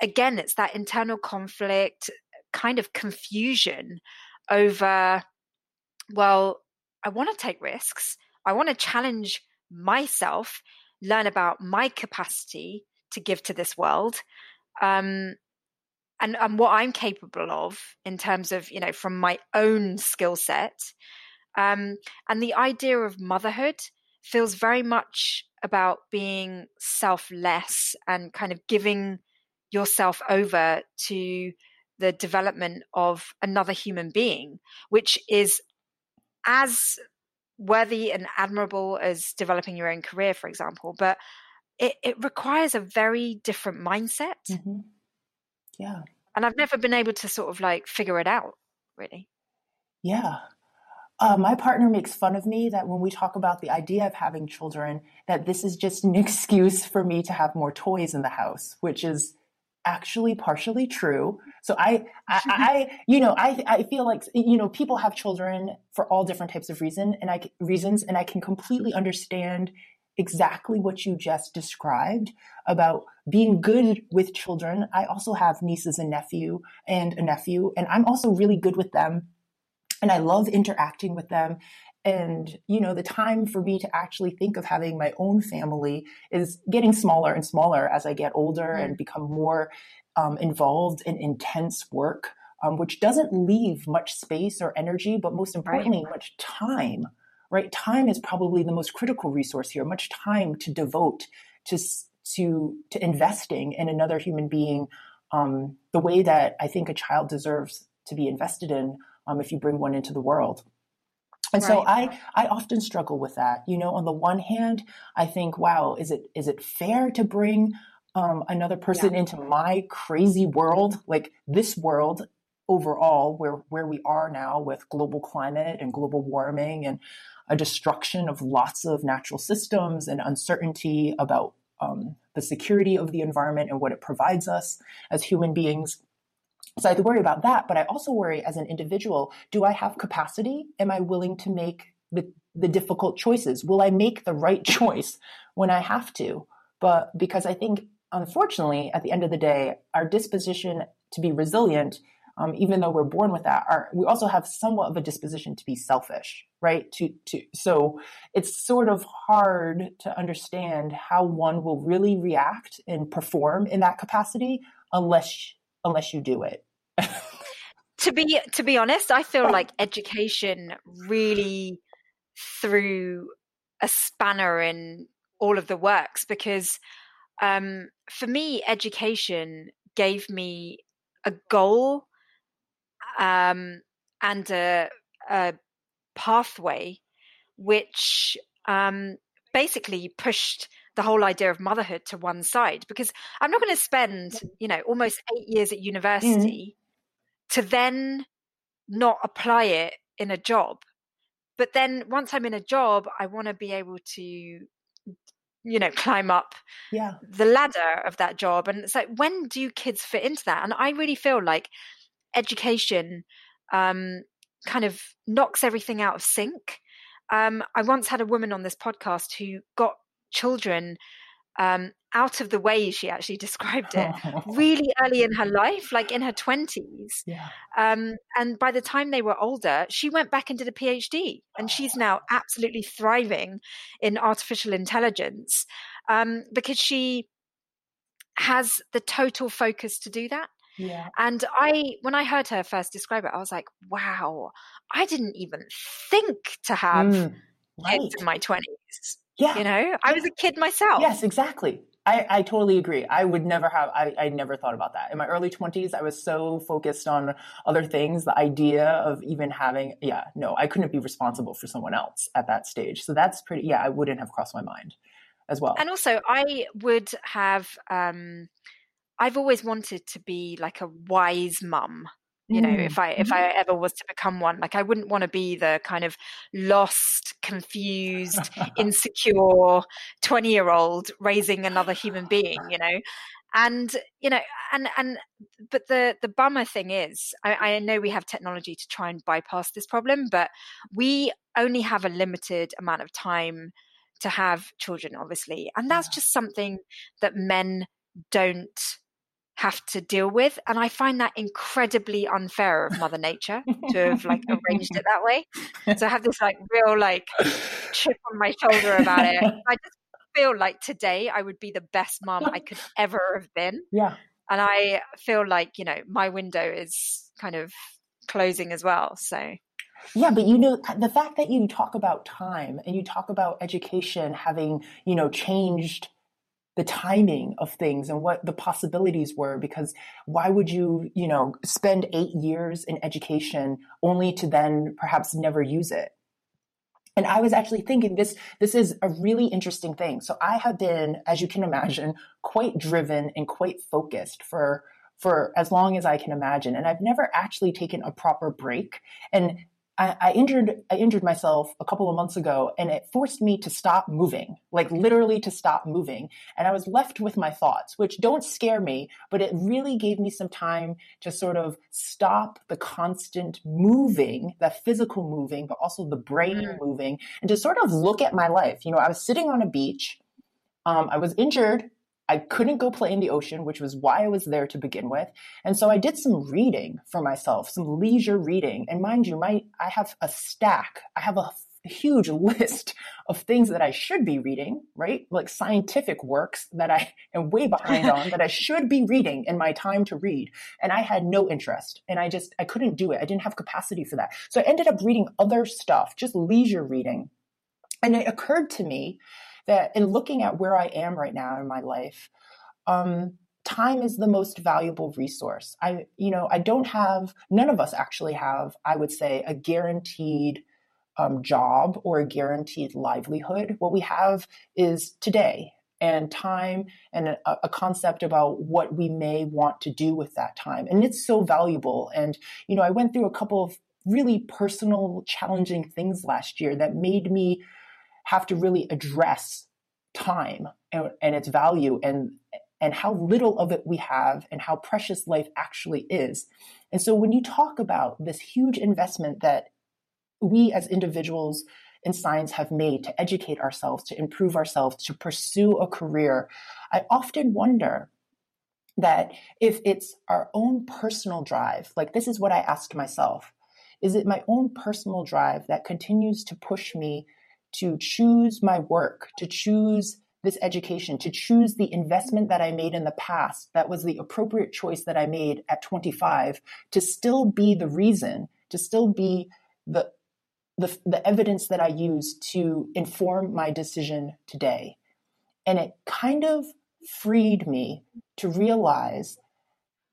again it's that internal conflict kind of confusion over well I want to take risks I want to challenge myself learn about my capacity to give to this world um, and, and what I'm capable of in terms of, you know, from my own skill set. Um, and the idea of motherhood feels very much about being selfless and kind of giving yourself over to the development of another human being, which is as worthy and admirable as developing your own career, for example, but it, it requires a very different mindset. Mm-hmm. Yeah. And I've never been able to sort of like figure it out, really. Yeah. Uh, my partner makes fun of me that when we talk about the idea of having children, that this is just an excuse for me to have more toys in the house, which is actually partially true. So I, I, I, you know, I, I feel like, you know, people have children for all different types of reason and I, reasons, and I can completely understand exactly what you just described about being good with children. I also have nieces and nephew and a nephew, and I'm also really good with them. And I love interacting with them and you know the time for me to actually think of having my own family is getting smaller and smaller as i get older mm-hmm. and become more um, involved in intense work um, which doesn't leave much space or energy but most importantly right. much time right time is probably the most critical resource here much time to devote to to to investing in another human being um, the way that i think a child deserves to be invested in um, if you bring one into the world and right. so I, I often struggle with that. You know, on the one hand, I think, wow, is it is it fair to bring um, another person yeah. into my crazy world, like this world overall, where where we are now with global climate and global warming and a destruction of lots of natural systems and uncertainty about um, the security of the environment and what it provides us as human beings. So I have to worry about that, but I also worry as an individual, do I have capacity? Am I willing to make the, the difficult choices? Will I make the right choice when I have to? But because I think, unfortunately, at the end of the day, our disposition to be resilient, um, even though we're born with that, are, we also have somewhat of a disposition to be selfish, right? To, to, so it's sort of hard to understand how one will really react and perform in that capacity unless unless you do it to be to be honest, I feel like education really threw a spanner in all of the works because um, for me, education gave me a goal um, and a, a, pathway which um, basically pushed the whole idea of motherhood to one side because I'm not going to spend, you know, almost eight years at mm. university. To then not apply it in a job. But then once I'm in a job, I want to be able to, you know, climb up yeah. the ladder of that job. And it's like, when do kids fit into that? And I really feel like education um, kind of knocks everything out of sync. Um, I once had a woman on this podcast who got children um, out of the way, she actually described it, really early in her life, like in her 20s. Yeah. Um, and by the time they were older, she went back and did a PhD, and she's now absolutely thriving in artificial intelligence um, because she has the total focus to do that. Yeah. And I, when I heard her first describe it, I was like, wow, I didn't even think to have mm, right. kids in my 20s. Yeah. You know, I was a kid myself. Yes, exactly. I, I totally agree. I would never have, I, I never thought about that. In my early 20s, I was so focused on other things. The idea of even having, yeah, no, I couldn't be responsible for someone else at that stage. So that's pretty, yeah, I wouldn't have crossed my mind as well. And also, I would have, um, I've always wanted to be like a wise mum you know mm. if i if i mm-hmm. ever was to become one like i wouldn't want to be the kind of lost confused insecure 20 year old raising another human being you know and you know and and but the the bummer thing is I, I know we have technology to try and bypass this problem but we only have a limited amount of time to have children obviously and that's just something that men don't have to deal with and i find that incredibly unfair of mother nature to have like arranged it that way. So i have this like real like chip on my shoulder about it. I just feel like today i would be the best mom i could ever have been. Yeah. And i feel like you know my window is kind of closing as well so. Yeah, but you know, the fact that you talk about time and you talk about education having, you know, changed the timing of things and what the possibilities were because why would you you know spend eight years in education only to then perhaps never use it? And i was actually thinking this this is a really interesting thing. So i have been as you can imagine quite driven and quite focused for for as long as i can imagine. And i've never actually taken a proper break. And I, I, injured I injured myself a couple of months ago and it forced me to stop moving, like literally to stop moving. And I was left with my thoughts, which don't scare me, but it really gave me some time to sort of stop the constant moving, the physical moving, but also the brain mm. moving, and to sort of look at my life. You know, I was sitting on a beach. Um, I was injured I couldn't go play in the ocean, which was why I was there to begin with. And so I did some reading for myself, some leisure reading. And mind you, my I have a stack. I have a huge list of things that I should be reading, right? Like scientific works that I am way behind on that I should be reading in my time to read. And I had no interest and I just, I couldn't do it. I didn't have capacity for that. So I ended up reading other stuff, just leisure reading. And it occurred to me that in looking at where I am right now in my life, um, time is the most valuable resource. I, you know, I don't have, none of us actually have, I would say, a guaranteed um, job or a guaranteed livelihood. What we have is today and time and a, a, concept about what we may want to do with that time. And it's so valuable. And, you know, I went through a couple of really personal, challenging things last year that made me have to really address time and, and its value and and how little of it we have and how precious life actually is. And so when you talk about this huge investment that we as individuals in science have made to educate ourselves, to improve ourselves, to pursue a career, I often wonder that if it's our own personal drive, like this is what I asked myself, is it my own personal drive that continues to push me to choose my work, to choose this education, to choose the investment that I made in the past, that was the appropriate choice that I made at 25, to still be the reason, to still be the, the, the evidence that I use to inform my decision today. And it kind of freed me to realize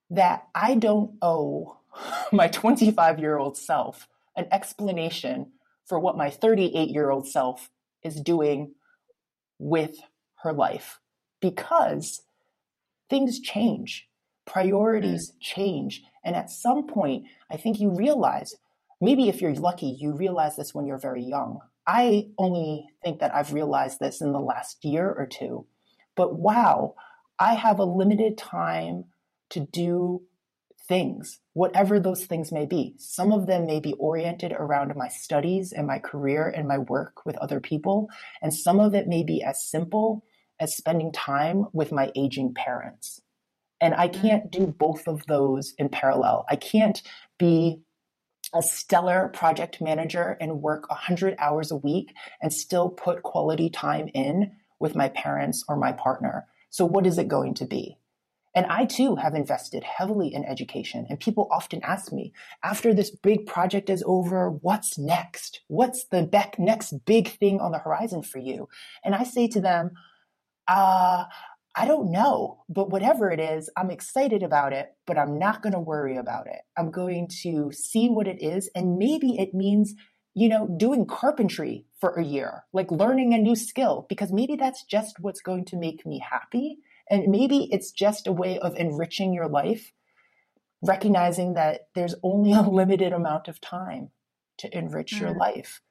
that I don't owe my 25 year old self an explanation for what my 38 year old self is doing with her life because things change, priorities mm. change. And at some point, I think you realize maybe if you're lucky, you realize this when you're very young. I only think that I've realized this in the last year or two. But wow, I have a limited time to do things, whatever those things may be. Some of them may be oriented around my studies and my career and my work with other people. And some of it may be as simple as spending time with my aging parents. And I mm-hmm. can't do both of those in parallel. I can't be a stellar project manager and work 100 hours a week and still put quality time in with my parents or my partner. So, what is it going to be? And I too have invested heavily in education. And people often ask me, after this big project is over, what's next? What's the next big thing on the horizon for you? And I say to them, uh, I don't know, but whatever it is, I'm excited about it, but I'm not going to worry about it. I'm going to see what it is. And maybe it means, you know, doing carpentry for a year, like learning a new skill, because maybe that's just what's going to make me happy. And maybe it's just a way of enriching your life. recognizing that there's only a limited amount of time to enrich mm. your life.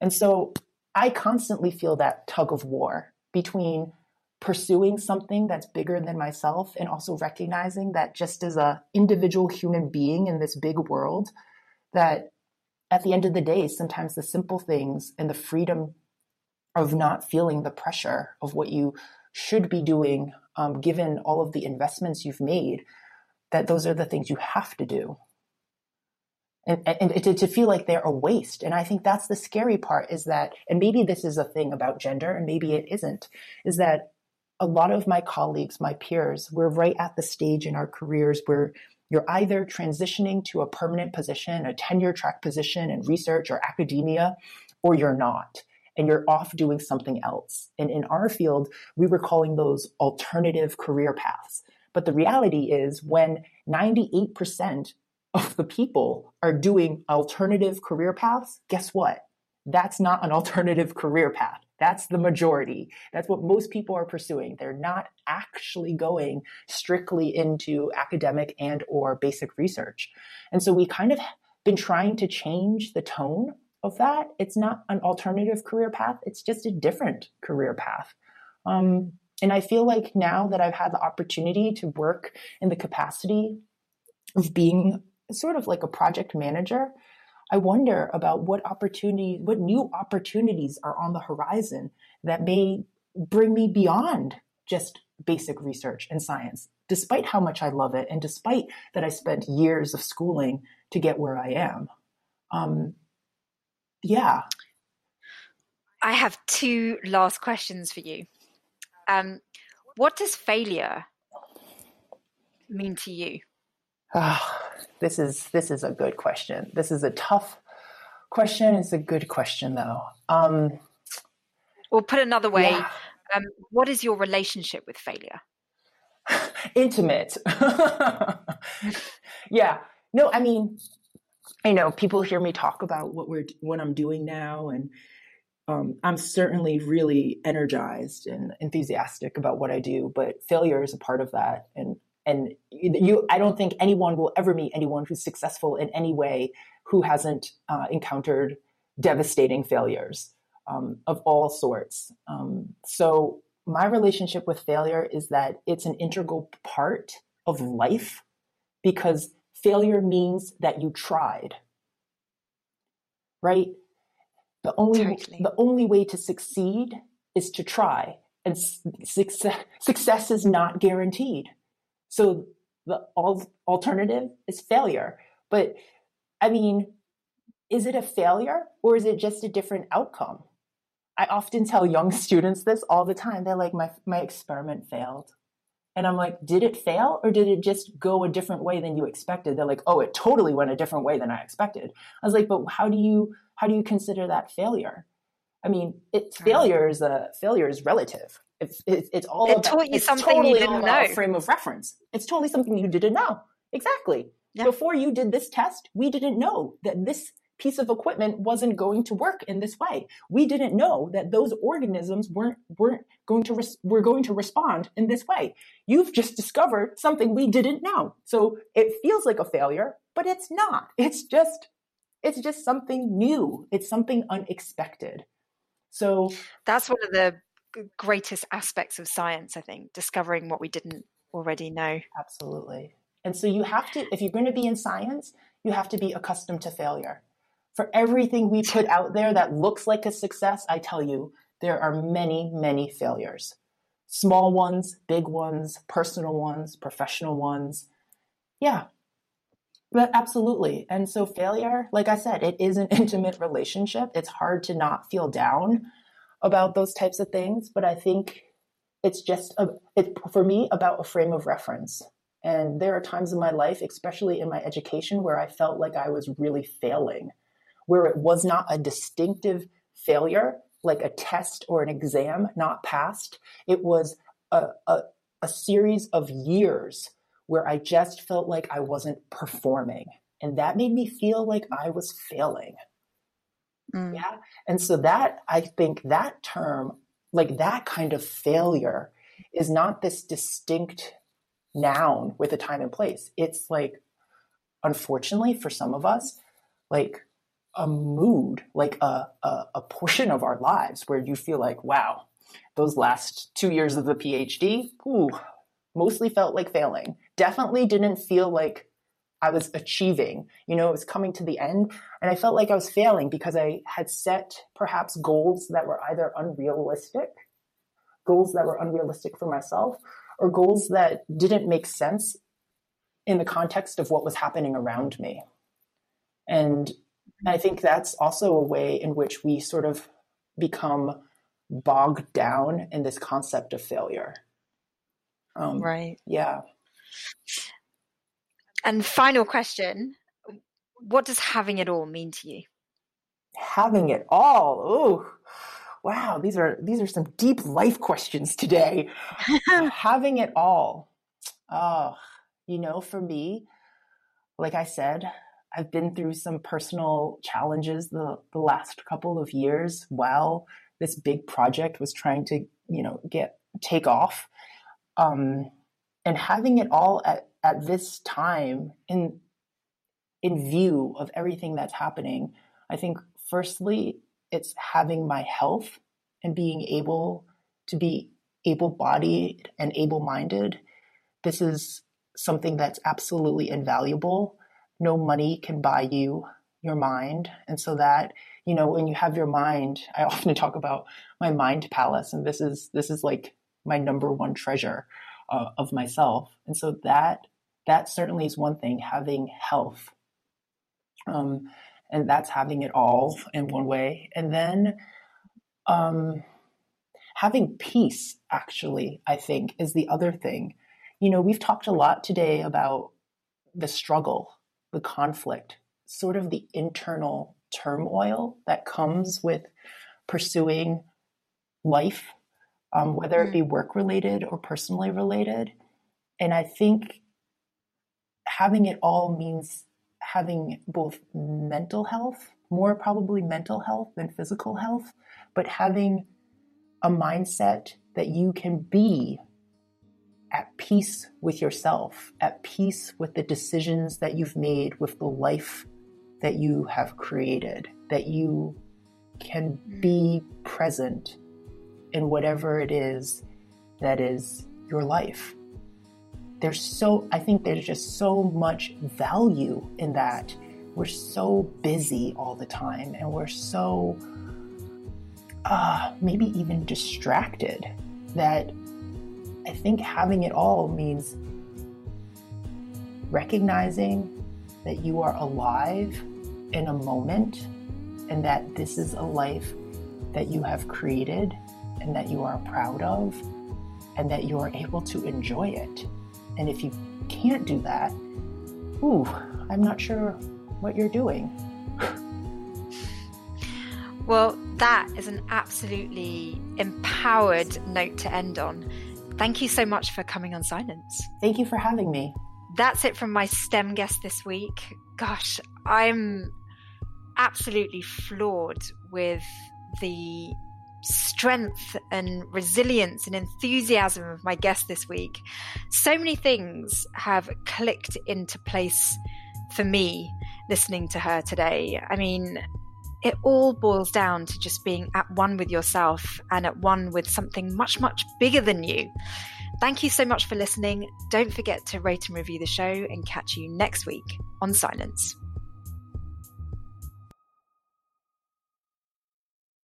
And so I constantly feel that tug of war between pursuing something that's bigger than myself and also recognizing that just as a individual human being in this big world that at the end of the day sometimes the simple things and the freedom of not feeling the pressure of what you should be doing um, given all of the investments you've made that those are the things you have to do and, and to, to, feel like they're a waste. And I think that's the scary part is that, and maybe this is a thing about gender, and maybe it isn't, is that a lot of my colleagues, my peers, we're right at the stage in our careers where you're either transitioning to a permanent position, a tenure track position in research or academia, or you're not. And you're off doing something else. And in our field, we were calling those alternative career paths. But the reality is when 98% of the people are doing alternative career paths, guess what? That's not an alternative career path. That's the majority. That's what most people are pursuing. They're not actually going strictly into academic and or basic research. And so we kind of been trying to change the tone of that. It's not an alternative career path. It's just a different career path. Um, and I feel like now that I've had the opportunity to work in the capacity of being sort of like a project manager, I wonder about what opportunities, what new opportunities are on the horizon that may bring me beyond just basic research and science, despite how much I love it and despite that I spent years of schooling to get where I am. Um, yeah. I have two last questions for you. Um, what does failure mean to you? Oh, this is this is a good question. This is a tough question. It's a good question though. Um, well, put another way, yeah. um, what is your relationship with failure? Intimate. yeah. No, I mean, I know people hear me talk about what we're what I'm doing now, and um, I'm certainly really energized and enthusiastic about what I do. But failure is a part of that, and and you i don't think anyone will ever meet anyone who's successful in any way who hasn't uh, encountered devastating failures um, of all sorts um, so my relationship with failure is that it's an integral part of life because failure means that you tried right the only totally. the only way to succeed is to try and success, success is not guaranteed so the alternative is failure. But I mean, is it a failure or is it just a different outcome? I often tell young students this all the time. They're like, my, my experiment failed. And I'm like, did it fail or did it just go a different way than you expected? They're like, oh, it totally went a different way than I expected. I was like, but how do you, how do you consider that failure? I mean, it, failure is a failure is relative. It's, it's, it's all it about, taught you something totally you didn't know. frame of reference. It's totally something you didn't know. Exactly. Yeah. Before you did this test, we didn't know that this piece of equipment wasn't going to work in this way. We didn't know that those organisms weren't weren't going to res- were going to respond in this way. You've just discovered something we didn't know. So it feels like a failure, but it's not. It's just it's just something new. It's something unexpected. So that's one of the greatest aspects of science, I think, discovering what we didn't already know. Absolutely. And so you have to, if you're going to be in science, you have to be accustomed to failure. For everything we put out there that looks like a success, I tell you, there are many, many failures. Small ones, big ones, personal ones, professional ones. Yeah. But absolutely. And so failure, like I said, it is an intimate relationship. It's hard to not feel down about those types of things, but I think it's just a, it, for me about a frame of reference. And there are times in my life, especially in my education, where I felt like I was really failing, where it was not a distinctive failure, like a test or an exam not passed. It was a, a, a series of years where I just felt like I wasn't performing. And that made me feel like I was failing. Mm. Yeah. And so that, I think that term, like that kind of failure is not this distinct noun with a time and place. It's like unfortunately for some of us, like a mood, like a, a, a portion of our lives where you feel like, wow, those last two years of the PhD, ooh, mostly felt like failing. Definitely didn't feel like I was achieving. You know, it was coming to the end, and I felt like I was failing because I had set perhaps goals that were either unrealistic, goals that were unrealistic for myself, or goals that didn't make sense in the context of what was happening around me. And I think that's also a way in which we sort of become bogged down in this concept of failure. Um, right. Yeah. And final question What does having it all mean to you? Having it all. Oh, wow. These are these are some deep life questions today. having it all. Oh, you know, for me, like I said, I've been through some personal challenges the, the last couple of years while this big project was trying to, you know, get take off. Um, and having it all at, at this time in in view of everything that's happening, I think firstly, it's having my health and being able to be able bodied and able minded. This is something that's absolutely invaluable. No money can buy you your mind. And so that, you know, when you have your mind, I often talk about my mind palace, and this is this is like my number one treasure uh, of myself. And so that that certainly is one thing, having health. Um, and that's having it all in one way. And then um, having peace, actually, I think, is the other thing you know, we've talked a lot today about the struggle, the conflict, sort of the internal turmoil that comes with pursuing life, um, whether it be mm. work related or personally related. And I think having it all means having both mental health, more probably mental health than physical health, but having a mindset that you can be peace with yourself, at peace with the decisions that you've made, with the life that you have created, that you can be present in whatever it is that is your life. There's so, I think there's just so much value in that. We're so busy all the time and we're so, uh, maybe even distracted that I think having it all means recognizing that you are alive in a moment and that this is a life that you have created and that you are proud of and that you are able to enjoy it. And if you can't do that, ooh, I'm not sure what you're doing. well, that is an absolutely empowered note to end on. Thank you so much for coming on Silence. Thank you for having me. That's it from my STEM guest this week. Gosh, I'm absolutely floored with the strength and resilience and enthusiasm of my guest this week. So many things have clicked into place for me listening to her today. I mean, it all boils down to just being at one with yourself and at one with something much, much bigger than you. Thank you so much for listening. Don't forget to rate and review the show and catch you next week on Silence.